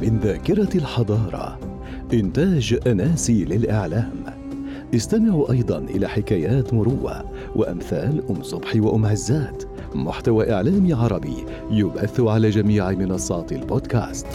من ذاكرة الحضارة. إنتاج أناسي للإعلام. استمعوا أيضا إلى حكايات مروة وأمثال أم صبحي وأم عزات. محتوى إعلامي عربي يبث على جميع منصات البودكاست.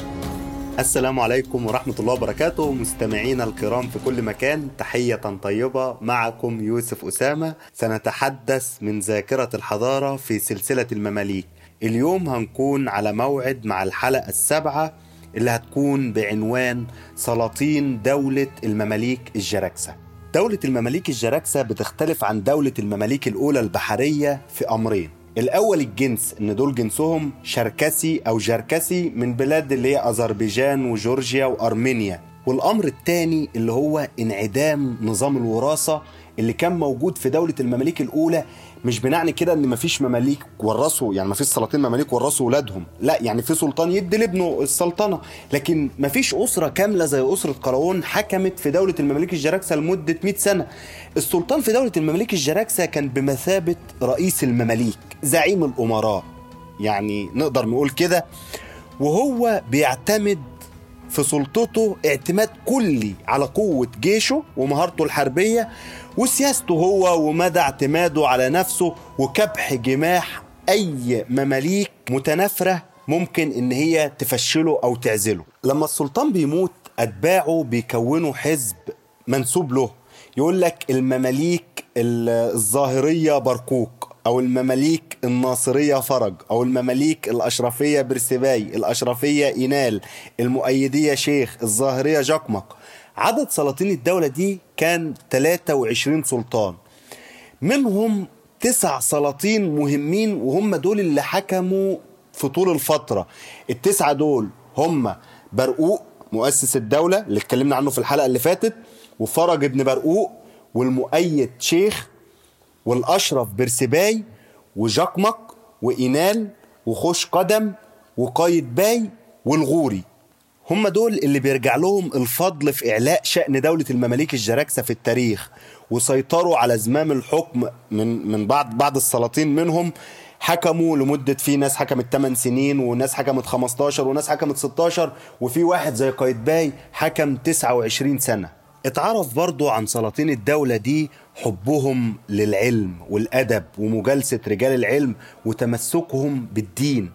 السلام عليكم ورحمة الله وبركاته. مستمعينا الكرام في كل مكان تحية طيبة معكم يوسف أسامة. سنتحدث من ذاكرة الحضارة في سلسلة المماليك. اليوم هنكون على موعد مع الحلقة السابعة اللي هتكون بعنوان سلاطين دولة المماليك الجراكسة دولة المماليك الجراكسة بتختلف عن دولة المماليك الأولى البحرية في أمرين. الأول الجنس إن دول جنسهم شركسي أو جركسي من بلاد اللي هي أذربيجان وجورجيا وأرمينيا. والأمر الثاني اللي هو انعدام نظام الوراثة اللي كان موجود في دولة المماليك الأولى مش بنعني كده إن مفيش مماليك ورثوا يعني مفيش سلاطين مماليك ورثوا ولادهم لا يعني في سلطان يدي لابنه السلطنة لكن مفيش أسرة كاملة زي أسرة قلاوون حكمت في دولة المماليك الجراكسة لمدة 100 سنة. السلطان في دولة المماليك الجراكسة كان بمثابة رئيس المماليك زعيم الأمراء يعني نقدر نقول كده وهو بيعتمد في سلطته اعتماد كلي على قوة جيشه ومهارته الحربية وسياسته هو ومدى اعتماده على نفسه وكبح جماح أي مماليك متنافرة ممكن إن هي تفشله أو تعزله. لما السلطان بيموت أتباعه بيكونوا حزب منسوب له. يقول لك المماليك الظاهرية بركوك أو المماليك الناصرية فرج أو المماليك الأشرفية برسباي الأشرفية إينال المؤيدية شيخ الظاهرية جقمق عدد سلاطين الدولة دي كان 23 سلطان. منهم تسع سلاطين مهمين وهم دول اللي حكموا في طول الفترة. التسعة دول هم برقوق مؤسس الدولة اللي اتكلمنا عنه في الحلقة اللي فاتت وفرج ابن برقوق والمؤيد شيخ والأشرف برسباي وجقمق وإينال وخشقدم وقايتباي والغوري. هم دول اللي بيرجع لهم الفضل في إعلاء شأن دولة المماليك الجراكسة في التاريخ وسيطروا على زمام الحكم من من بعض بعض السلاطين منهم. حكموا لمدة في ناس حكمت 8 سنين وناس حكمت 15 وناس حكمت 16 وفي واحد زي قايتباي حكم 29 سنة. اتعرف برضو عن سلاطين الدولة دي حبهم للعلم والأدب ومجالسة رجال العلم وتمسكهم بالدين.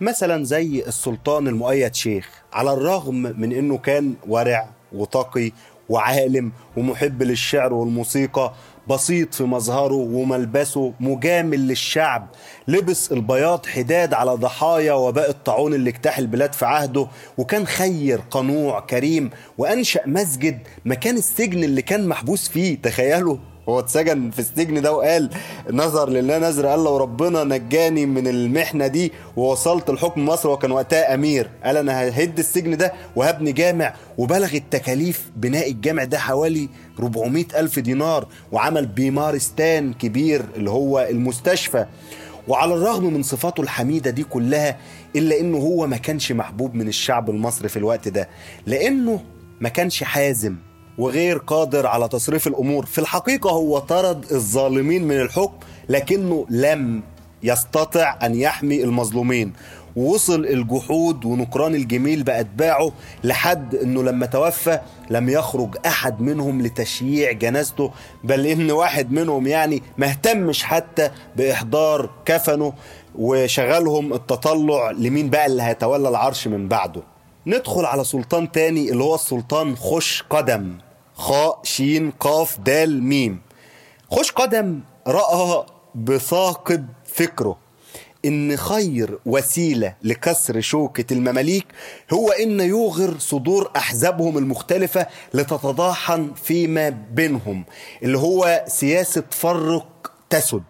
مثلا زي السلطان المؤيد شيخ على الرغم من إنه كان ورع وتقي وعالم ومحب للشعر والموسيقى بسيط في مظهره وملبسه مجامل للشعب. لبس البياض حداد على ضحايا وباء الطاعون اللي اجتاح البلاد في عهده وكان خير قنوع كريم وأنشأ مسجد مكان السجن اللي كان محبوس فيه. تخيلوا هو اتسجن في السجن ده وقال نظر لله نذر قال لو ربنا نجاني من المحنة دي ووصلت لحكم مصر وكان وقتها أمير. قال أنا ههد السجن ده وهبني جامع. وبلغت تكاليف بناء الجامع ده حوالي 400 ألف دينار وعمل بيمارستان كبير اللي هو المستشفى. وعلى الرغم من صفاته الحميدة دي كلها إلا إنه هو ما كانش محبوب من الشعب المصري في الوقت ده. لأنه ما كانش حازم وغير قادر على تصريف الأمور. في الحقيقة هو طرد الظالمين من الحكم لكنه لم يستطع أن يحمي المظلومين. ووصل الجحود ونكران الجميل باتباعه لحد إنه لما توفى لم يخرج أحد منهم لتشييع جنازته بل إن واحد منهم يعني ما اهتمش حتى بإحضار كفنه وشغلهم التطلع لمين بقى اللي هيتولى العرش من بعده. ندخل على سلطان تاني اللي هو السلطان خش قدم خاء شين قاف دال ميم خش قدم رأى بثاقب فكره. إن خير وسيلة لكسر شوكة المماليك هو إن يوغر صدور أحزابهم المختلفة لتتضاحن فيما بينهم اللي هو سياسة فرق تسد.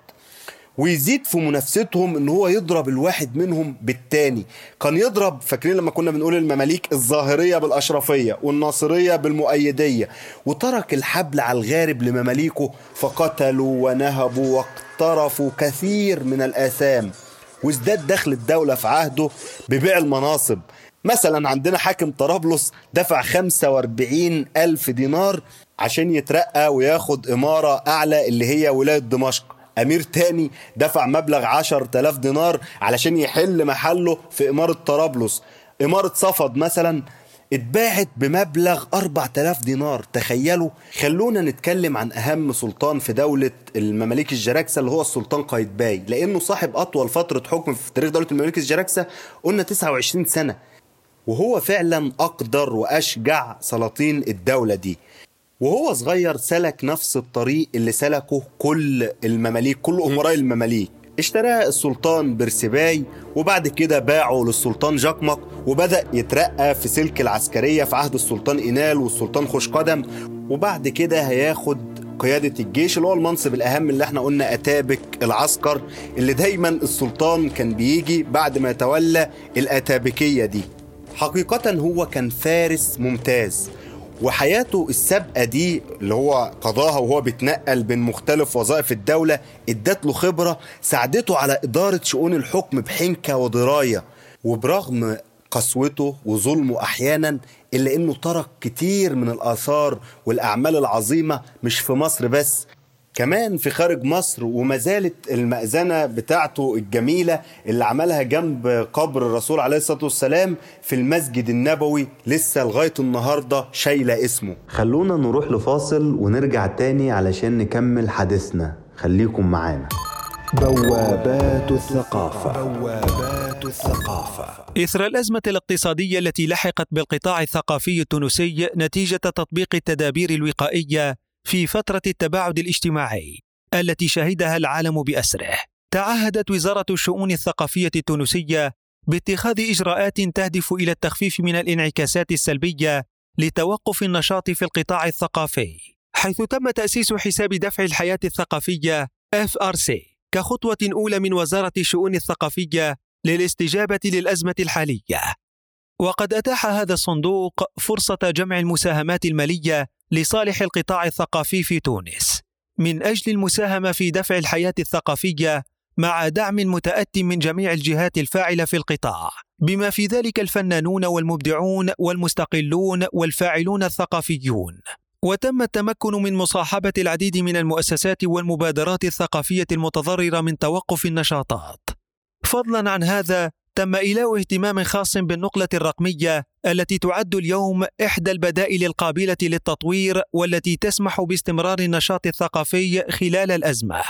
ويزيد في منافستهم إن هو يضرب الواحد منهم بالتاني. كان يضرب فاكرين لما كنا بنقول المماليك الظاهرية بالأشرفية والناصرية بالمؤيدية وترك الحبل على الغارب لمماليكه فقتلوا ونهبوا واقترفوا كثير من الآثام. وازداد دخل الدولة في عهده ببيع المناصب. مثلا عندنا حاكم طرابلس دفع 45 ألف دينار عشان يترقى وياخد إمارة أعلى اللي هي ولاية دمشق. أمير تاني دفع مبلغ 10000 دينار علشان يحل محله في إمارة طرابلس. إمارة صفد مثلا اتباعت بمبلغ 4000 دينار. تخيلوا خلونا نتكلم عن أهم سلطان في دولة المماليك الجراكسة اللي هو السلطان قايتباي. لأنه صاحب أطول فترة حكم في تاريخ دولة المماليك الجراكسة قلنا 29 سنة. وهو فعلا أقدر وأشجع سلاطين الدولة دي. وهو صغير سلك نفس الطريق اللي سلكه كل المماليك كل أمراء المماليك. اشتراه السلطان برسباي وبعد كده باعه للسلطان جاكمق وبدأ يترقى في سلك العسكرية في عهد السلطان إينال والسلطان خوش قدم. وبعد كده هياخد قيادة الجيش اللي هو المنصب الأهم اللي إحنا قلنا أتابك العسكر اللي دايما السلطان كان بيجي بعد ما يتولى الأتابكية دي. حقيقة هو كان فارس ممتاز. وحياته السابقة دي اللي هو قضاها وهو بيتنقل بين مختلف وظائف الدولة ادت له خبرة ساعدته على إدارة شؤون الحكم بحنكة ودراية. وبرغم قسوته وظلمه أحيانا إلا إنه ترك كتير من الآثار والأعمال العظيمة مش في مصر بس كمان في خارج مصر وما زالت المأذنة بتاعته الجميلة اللي عملها جنب قبر الرسول عليه الصلاة والسلام في المسجد النبوي لسه لغاية النهاردة شايلة اسمه. خلونا نروح لفاصل ونرجع تاني علشان نكمل حديثنا. خليكم معانا. بوابات الثقافة. بوابات الثقافة. إثر الأزمة الاقتصادية التي لحقت بالقطاع الثقافي التونسي نتيجة تطبيق التدابير الوقائية في فترة التباعد الاجتماعي التي شهدها العالم بأسره. تعهدت وزارة الشؤون الثقافية التونسية باتخاذ إجراءات تهدف إلى التخفيف من الانعكاسات السلبية لتوقف النشاط في القطاع الثقافي حيث تم تأسيس حساب دفع الحياة الثقافية FRC كخطوة أولى من وزارة الشؤون الثقافية للاستجابة للأزمة الحالية. وقد أتاح هذا الصندوق فرصة جمع المساهمات المالية لصالح القطاع الثقافي في تونس من أجل المساهمة في دفع الحياة الثقافية مع دعم متاتم من جميع الجهات الفاعلة في القطاع بما في ذلك الفنانون والمبدعون والمستقلون والفاعلون الثقافيون. وتم التمكن من مصاحبة العديد من المؤسسات والمبادرات الثقافية المتضررة من توقف النشاطات. فضلا عن هذا تم إيلاء اهتمام خاص بالنقلة الرقمية التي تعد اليوم إحدى البدائل القابلة للتطوير والتي تسمح باستمرار النشاط الثقافي خلال الأزمة.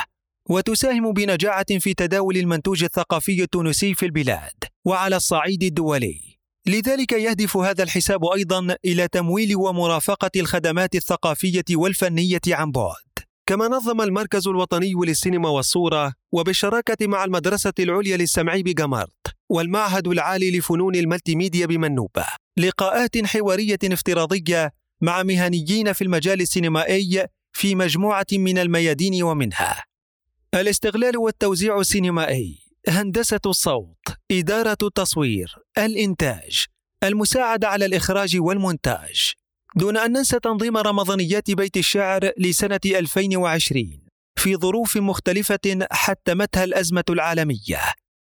وتساهم بنجاعة في تداول المنتوج الثقافي التونسي في البلاد وعلى الصعيد الدولي. لذلك يهدف هذا الحساب أيضا إلى تمويل ومرافقة الخدمات الثقافية والفنية عن بعد. كما نظم المركز الوطني للسينما والصورة وبالشراكة مع المدرسة العليا للسمع بجمارت والمعهد العالي لفنون الملتي ميديا بمنوبة لقاءات حوارية افتراضية مع مهنيين في المجال السينمائي في مجموعة من الميادين ومنها. الاستغلال والتوزيع السينمائي هندسة الصوت إدارة التصوير الإنتاج المساعدة على الإخراج والمونتاج. دون أن ننسى تنظيم رمضانيات بيت الشعر لسنة 2020 في ظروف مختلفة حتمتها الأزمة العالمية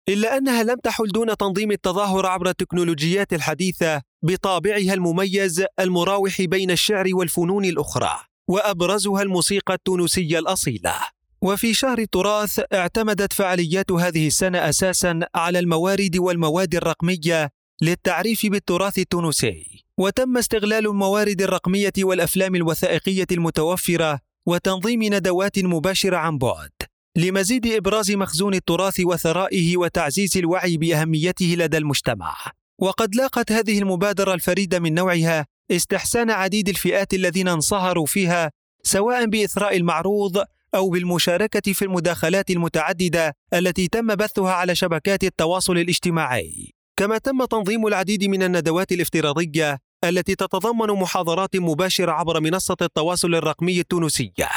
إلا أنها لم تحل دون تنظيم التظاهر عبر التكنولوجيات الحديثة بطابعها المميز المراوح بين الشعر والفنون الأخرى وأبرزها الموسيقى التونسية الأصيلة. وفي شهر التراث اعتمدت فعاليات هذه السنة أساسا على الموارد والمواد الرقمية للتعريف بالتراث التونسي. وتم استغلال الموارد الرقمية والأفلام الوثائقية المتوفرة وتنظيم ندوات مباشرة عن بعد. لمزيد إبراز مخزون التراث وثرائه وتعزيز الوعي بأهميته لدى المجتمع. وقد لاقت هذه المبادرة الفريدة من نوعها استحسان عديد الفئات الذين انصهروا فيها سواء بإثراء المعروض أو بالمشاركة في المداخلات المتعددة التي تم بثها على شبكات التواصل الاجتماعي. كما تم تنظيم العديد من الندوات الافتراضية التي تتضمن محاضرات مباشرة عبر منصة التواصل الرقمي التونسية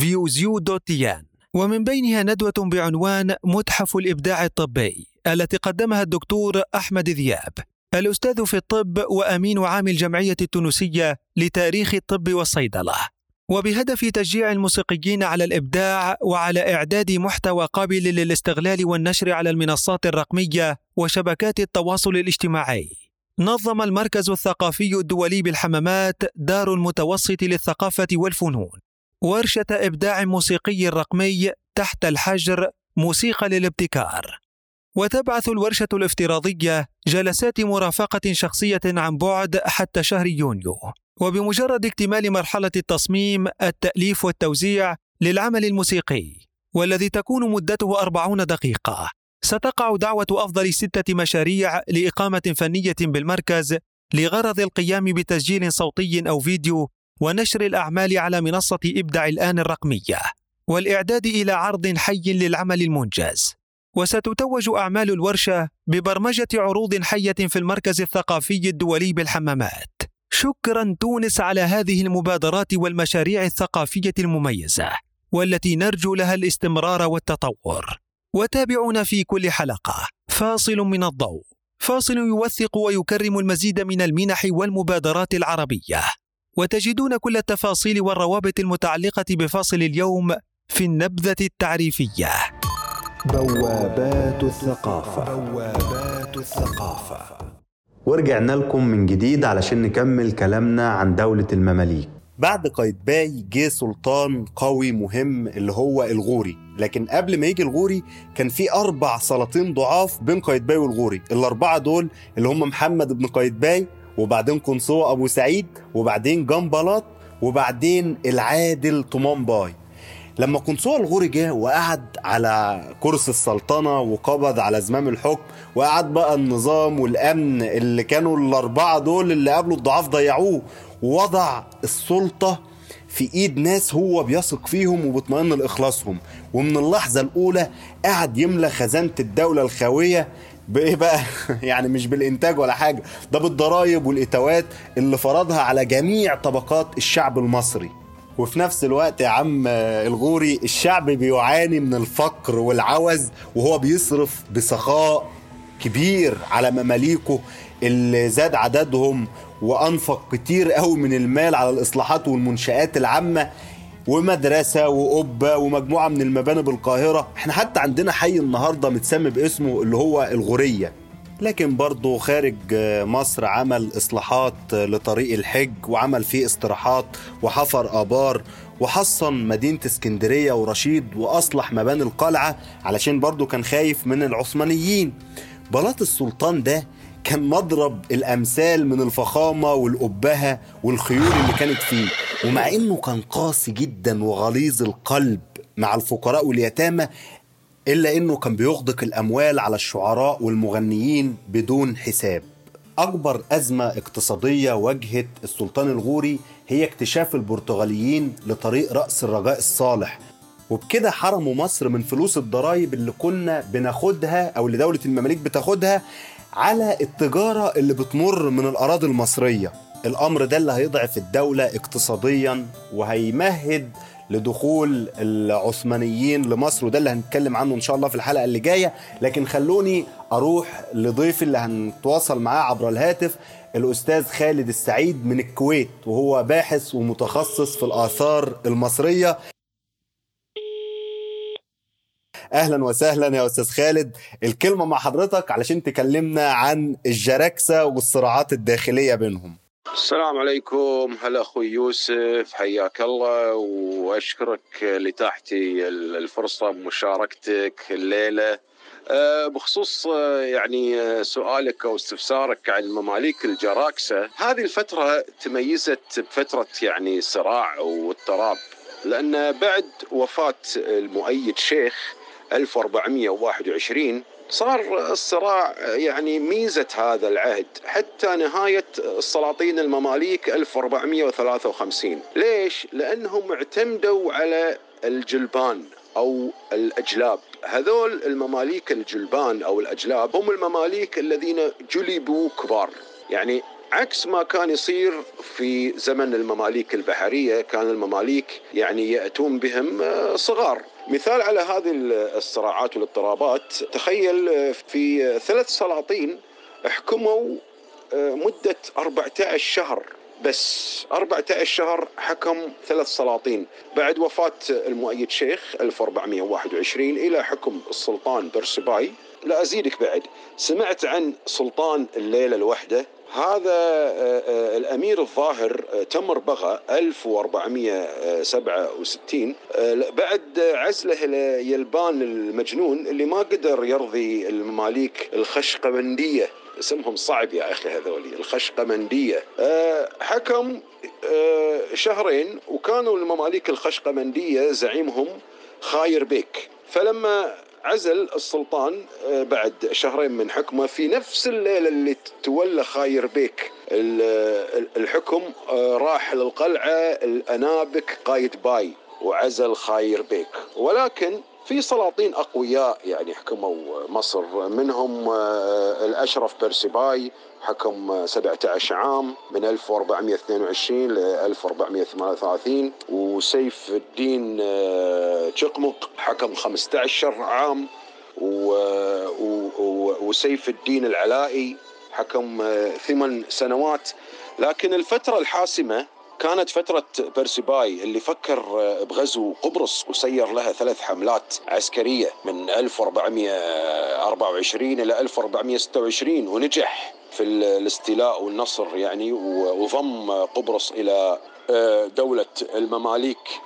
فيوزيو.تيان ومن بينها ندوة بعنوان متحف الإبداع الطبي التي قدمها الدكتور أحمد ذياب الأستاذ في الطب وأمين عام الجمعية التونسية لتاريخ الطب والصيدلة. وبهدف تشجيع الموسيقيين على الإبداع وعلى إعداد محتوى قابل للاستغلال والنشر على المنصات الرقمية وشبكات التواصل الاجتماعي. نظم المركز الثقافي الدولي بالحمامات دار المتوسط للثقافة والفنون. ورشة إبداع موسيقي رقمي تحت الحجر موسيقى للابتكار. وتبعث الورشة الافتراضية جلسات مرافقة شخصية عن بعد حتى شهر يونيو. وبمجرد اكتمال مرحلة التصميم التأليف والتوزيع للعمل الموسيقي والذي تكون مدته أربعون دقيقة. ستقع دعوة أفضل ستة مشاريع لإقامة فنية بالمركز لغرض القيام بتسجيل صوتي أو فيديو ونشر الأعمال على منصة إبدع الآن الرقمية والإعداد إلى عرض حي للعمل المنجز. وستتوج أعمال الورشة ببرمجة عروض حية في المركز الثقافي الدولي بالحمامات. شكرا تونس على هذه المبادرات والمشاريع الثقافية المميزة والتي نرجو لها الاستمرار والتطور. وتابعونا في كل حلقة. فاصل من الضوء. فاصل يوثق ويكرم المزيد من المنح والمبادرات العربية. وتجدون كل التفاصيل والروابط المتعلقة بفاصل اليوم في النبذة التعريفية. بوابات الثقافة. بوابات الثقافة. ورجعنا لكم من جديد علشان نكمل كلامنا عن دولة المماليك. بعد قايتباي جه سلطان قوي مهم اللي هو الغوري. لكن قبل ما يجي الغوري كان في أربع سلاطين ضعاف بين قايتباي والغوري. الأربعة دول اللي هم محمد بن قايتباي وبعدين قنصوة أبو سعيد وبعدين جنبلاط وبعدين العادل طمان باي. لما قنصوة الغوري جه وقعد على كرسي السلطنة وقبض على زمام الحكم وقعد بقى النظام والأمن اللي كانوا الأربعة دول اللي قبلوا الضعاف ضيعوه ووضع السلطة في إيد ناس هو بيثق فيهم وبيطمئن لإخلاصهم. ومن اللحظة الأولى قعد يملى خزانة الدولة الخاوية بإيه بقى؟ يعني مش بالإنتاج ولا حاجة ده بالضرايب والإتوات اللي فرضها على جميع طبقات الشعب المصري. وفي نفس الوقت يا عم الغوري الشعب بيعاني من الفقر والعوز وهو بيصرف بسخاء كبير على مماليكه اللي زاد عددهم وأنفق كتير قوي من المال على الإصلاحات والمنشآت العامة ومدرسة وقبة ومجموعة من المباني بالقاهرة. إحنا حتى عندنا حي النهاردة متسمي باسمه اللي هو الغورية. لكن برضه خارج مصر عمل إصلاحات لطريق الحج وعمل فيه استراحات وحفر آبار وحصن مدينة اسكندرية ورشيد وأصلح مباني القلعة علشان برضه كان خايف من العثمانيين. بلاط السلطان ده كان مضرب الأمثال من الفخامة والابهه والخيول اللي كانت فيه. ومع إنه كان قاسي جدا وغليظ القلب مع الفقراء واليتامى إلا إنه كان بيغدق الأموال على الشعراء والمغنيين بدون حساب. أكبر أزمة اقتصادية واجهت السلطان الغوري هي اكتشاف البرتغاليين لطريق رأس الرجاء الصالح. وبكده حرموا مصر من فلوس الضرايب اللي كنا بناخدها أو اللي دولة المماليك بتاخدها على التجارة اللي بتمر من الأراضي المصرية. الأمر ده اللي هيضعف الدولة اقتصاديا وهيمهد لدخول العثمانيين لمصر وده اللي هنتكلم عنه إن شاء الله في الحلقة اللي جاية. لكن خلوني أروح لضيفي اللي هنتواصل معاه عبر الهاتف الأستاذ خالد السعيد من الكويت وهو باحث ومتخصص في الآثار المصرية. أهلا وسهلا يا أستاذ خالد. الكلمة مع حضرتك علشان تكلمنا عن الجراكسه والصراعات الداخلية بينهم. السلام عليكم. هلا أخوي يوسف حياك الله وأشكرك لتاحتي الفرصة بمشاركتك الليلة. بخصوص يعني سؤالك أو استفسارك عن مماليك الجراكسة هذه الفترة تميزت بفترة يعني صراع واضطراب لأن بعد وفاة المؤيد شيخ 1421 صار الصراع يعني ميزة هذا العهد. حتى نهاية السلاطين المماليك 1453 ليش؟ لأنهم اعتمدوا على الجلبان أو الأجلاب. هذول المماليك الجلبان أو الأجلاب هم المماليك الذين جلبوا كبار. يعني عكس ما كان يصير في زمن المماليك البحرية كان المماليك يعني يأتون بهم صغار. مثال على هذه الصراعات والاضطرابات تخيل في ثلاث سلاطين حكموا مدة 14 شهر. بس 14 شهر حكم ثلاث سلاطين. بعد وفاة المؤيد شيخ 1421 إلى حكم السلطان برسباي. لا أزيدك بعد. سمعت عن سلطان الليلة الوحدة؟ هذا آه، آه، الأمير الظاهر آه، تمر بغى 1467 بعد عزله يلبان المجنون اللي ما قدر يرضي المماليك الخشقمندية. اسمهم صعب يا أخي هذولي الخشقمندية. حكم شهرين وكانوا المماليك الخشقمندية زعيمهم خاير بيك. فلما عزل السلطان آه، بعد شهرين من حكمه في نفس الليلة اللي تولى خاير بيك. الحكم آه، راح للقلعة الأنابك قايد باي وعزل خاير بيك. ولكن في سلاطين أقوياء يعني حكموا مصر. منهم آه، الأشرف برسباي حكم 17 عام من 1422 ل 1438 وسيف الدين جقمق حكم 15 عام. وسيف الدين العلائي حكم آه، ثمان سنوات. لكن الفترة الحاسمة كانت فترة برسباي اللي فكر آه، بغزو قبرص وسير لها ثلاث حملات عسكرية من 1424 إلى 1426 ونجح في الاستيلاء والنصر يعني وضم قبرص إلى آه، دولة المماليك.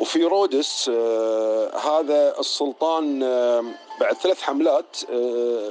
وفي رودس آه، هذا السلطان بعد ثلاث حملات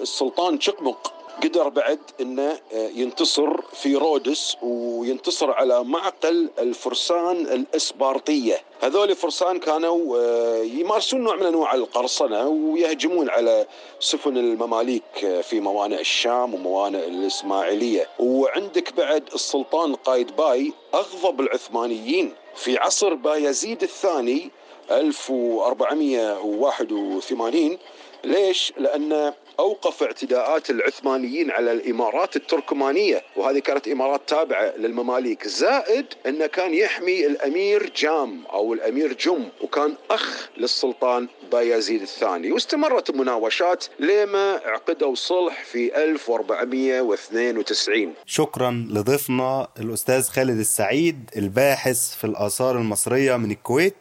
السلطان شقمق قدر بعد إنه آه، ينتصر في رودس وينتصر على معقل الفرسان الإسبارطية. هذول فرسان كانوا آه، يمارسون نوع من أنواع القرصنة ويهجمون على سفن المماليك آه، في موانئ الشام وموانئ الإسماعيلية. وعندك بعد السلطان قايد باي أغضب العثمانيين في عصر بايزيد الثاني 1481 ليش؟ لأن أوقف اعتداءات العثمانيين على الإمارات التركمانية وهذه كانت إمارات تابعة للمماليك. زائد أنه كان يحمي الأمير جام أو الأمير جم وكان أخ للسلطان بايزيد الثاني. واستمرت المناوشات لما عقدوا صلح في 1492 شكرا لضيفنا الأستاذ خالد السعيد الباحث في الآثار المصرية من الكويت.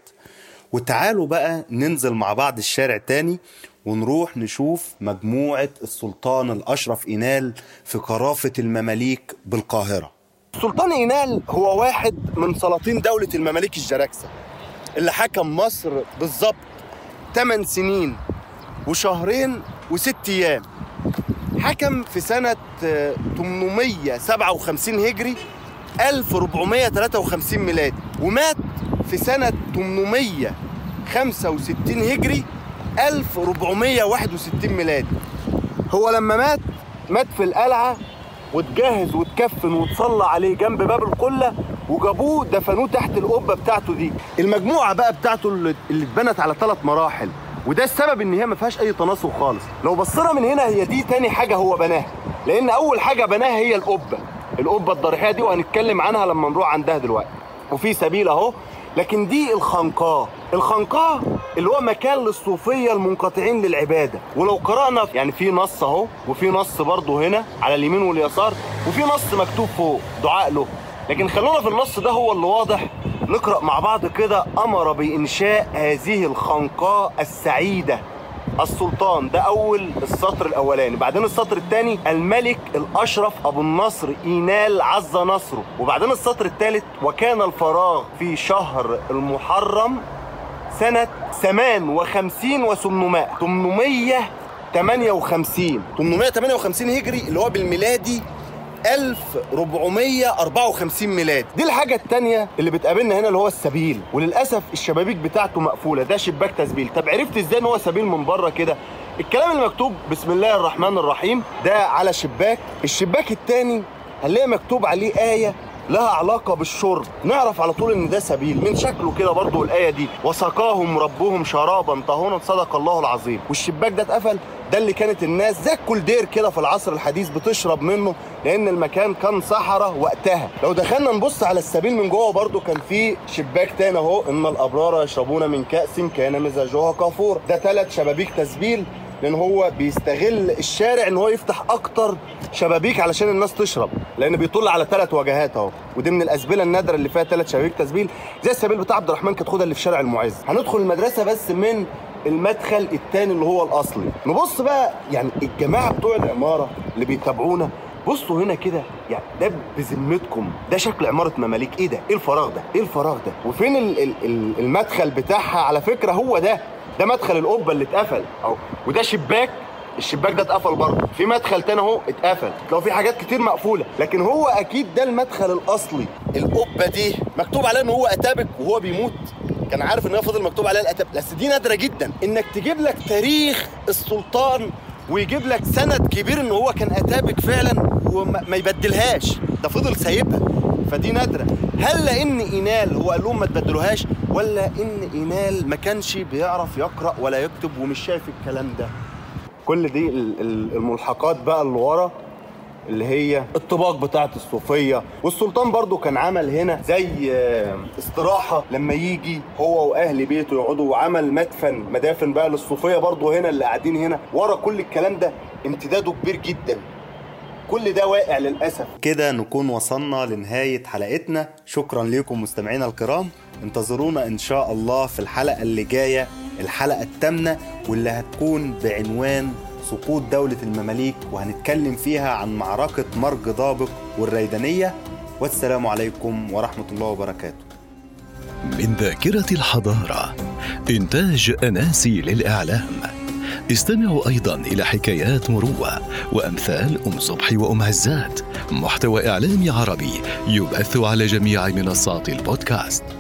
وتعالوا بقى ننزل مع بعض الشارع تاني ونروح نشوف مجموعة السلطان الأشرف إينال في قرافة المماليك بالقاهرة. السلطان إينال هو واحد من سلاطين دولة المماليك الجراكسة اللي حكم مصر بالظبط 8 سنين وشهرين وست أيام. حكم في سنة 857 هجري 1453 ميلادي ومات في سنة 865 هجري 1461 ميلادي هو لما مات مات في القلعة واتجهز واتكفن وتصلى عليه جنب باب القلة وجابوه دفنوه تحت القبة بتاعته دي. المجموعة بقى بتاعته اللي اتبنت على ثلاث مراحل. وده السبب إن هي ما فيهاش أي تناسق خالص. لو بصينا من هنا هي دي تاني حاجة هو بناها. لأن أول حاجة بناها هي القبة. القبة الضريحية دي وهنتكلم عنها لما نروح عندها دلوقتي. وفي سبيل أهو لكن دي الخنقاة. الخنقاة اللي هو مكان للصوفية المنقطعين للعبادة. ولو قرأنا يعني في نص أهو وفي نص برضه هنا على اليمين واليسار وفي نص مكتوب فوق دعاء له. لكن خلونا في النص ده هو اللي واضح. نقرأ مع بعض كده أمر بإنشاء هذه الخنقاء السعيدة. السلطان ده أول السطر الأولاني. بعدين السطر الثاني الملك الأشرف أبو النصر إينال عز نصره. وبعدين السطر الثالث وكان الفراغ في شهر المحرم سنة 58 و800 858 858 هجري اللي هو بالميلادي 1454 ميلاد. دي الحاجة التانية اللي بتقابلنا هنا اللي هو السبيل. وللأسف الشبابيك بتاعته مقفولة. ده شباك تسبيل. طب عرفت إزاي إن هو سبيل من بره كده؟ الكلام المكتوب بسم الله الرحمن الرحيم. ده على شباك. الشباك التاني هنلاقي مكتوب عليه آية لها علاقة بالشرب. نعرف على طول إن ده سبيل. من شكله كده برضو الآية دي. وسقاهم ربهم شرابا طهورا صدق الله العظيم. والشباك ده اتقفل. ده اللي كانت الناس زي الكولدير كده في العصر الحديث بتشرب منه لأن المكان كان صحراء وقتها. لو دخلنا نبص على السبيل من جوه برضو كان في شباك تاني أهو. إن الأبرار يشربون من كأس كان مزاجها كافور. ده ثلاث شبابيك تسبيل. لأن هو بيستغل الشارع إن هو يفتح أكتر شبابيك علشان الناس تشرب. لأن بيطل على ثلاث واجهات أهو. ودي من الأسبلة النادرة اللي فيها ثلاث شبابيك تسبيل. زي السبيل بتاع عبد الرحمن كتخوده اللي في شارع المعز. هندخل المدرسة بس من المدخل الثاني اللي هو الأصلي. نبص بقى يعني الجماعة بتوع العمارة اللي بيتابعونا بصوا هنا كده يعني ده بذمتكم. ده شكل عمارة مماليك. إيه ده؟ إيه الفراغ ده؟ إيه الفراغ ده؟ وفين ال ال ال المدخل بتاعها على فكرة هو ده. ده مدخل القبة اللي اتقفل. أهو. وده شباك. الشباك ده اتقفل برضه. في مدخل تاني أهو اتقفل. لو في حاجات كتير مقفولة. لكن هو أكيد ده المدخل الأصلي. القبة دي مكتوب عليها إن هو أتابك وهو بيموت. كان عارف إن هو فضل مكتوب عليها الأتابك. بس دي نادرة جدا. إنك تجيب لك تاريخ السلطان ويجيب لك سند كبير إن هو كان أتابك فعلا وما ما يبدلهاش. ده فضل سايبها. فدي نادرة. هل لأن اينال هو قال لهم ما تبدلوهاش؟ ولا إن اينال ما كانش بيعرف يقرأ ولا يكتب ومش شايف الكلام ده. كل دي ال- ال- الملحقات بقى اللي ورا اللي هي الطباق بتاعت الصوفية. والسلطان برضو كان عمل هنا زي آه، استراحة. لما يجي هو وأهل بيته يقعدوا وعمل مدفن مدافن بقى للصوفية برضو هنا اللي قاعدين هنا. ورا كل الكلام ده امتداده كبير جدا. كل ده واقع للأسف. كده نكون وصلنا لنهاية حلقتنا. شكرا لكم مستمعينا الكرام. انتظرونا إن شاء الله في الحلقة اللي جاية الحلقة الثامنة واللي هتكون بعنوان سقوط دولة المماليك وهنتكلم فيها عن معركة مرج ضابق والريدانية. والسلام عليكم ورحمة الله وبركاته. من ذاكرة الحضارة إنتاج أناسي للإعلام. استمعوا أيضا إلى حكايات مروة وأمثال أم صبحي وأم عزات محتوى إعلامي عربي يبث على جميع منصات البودكاست.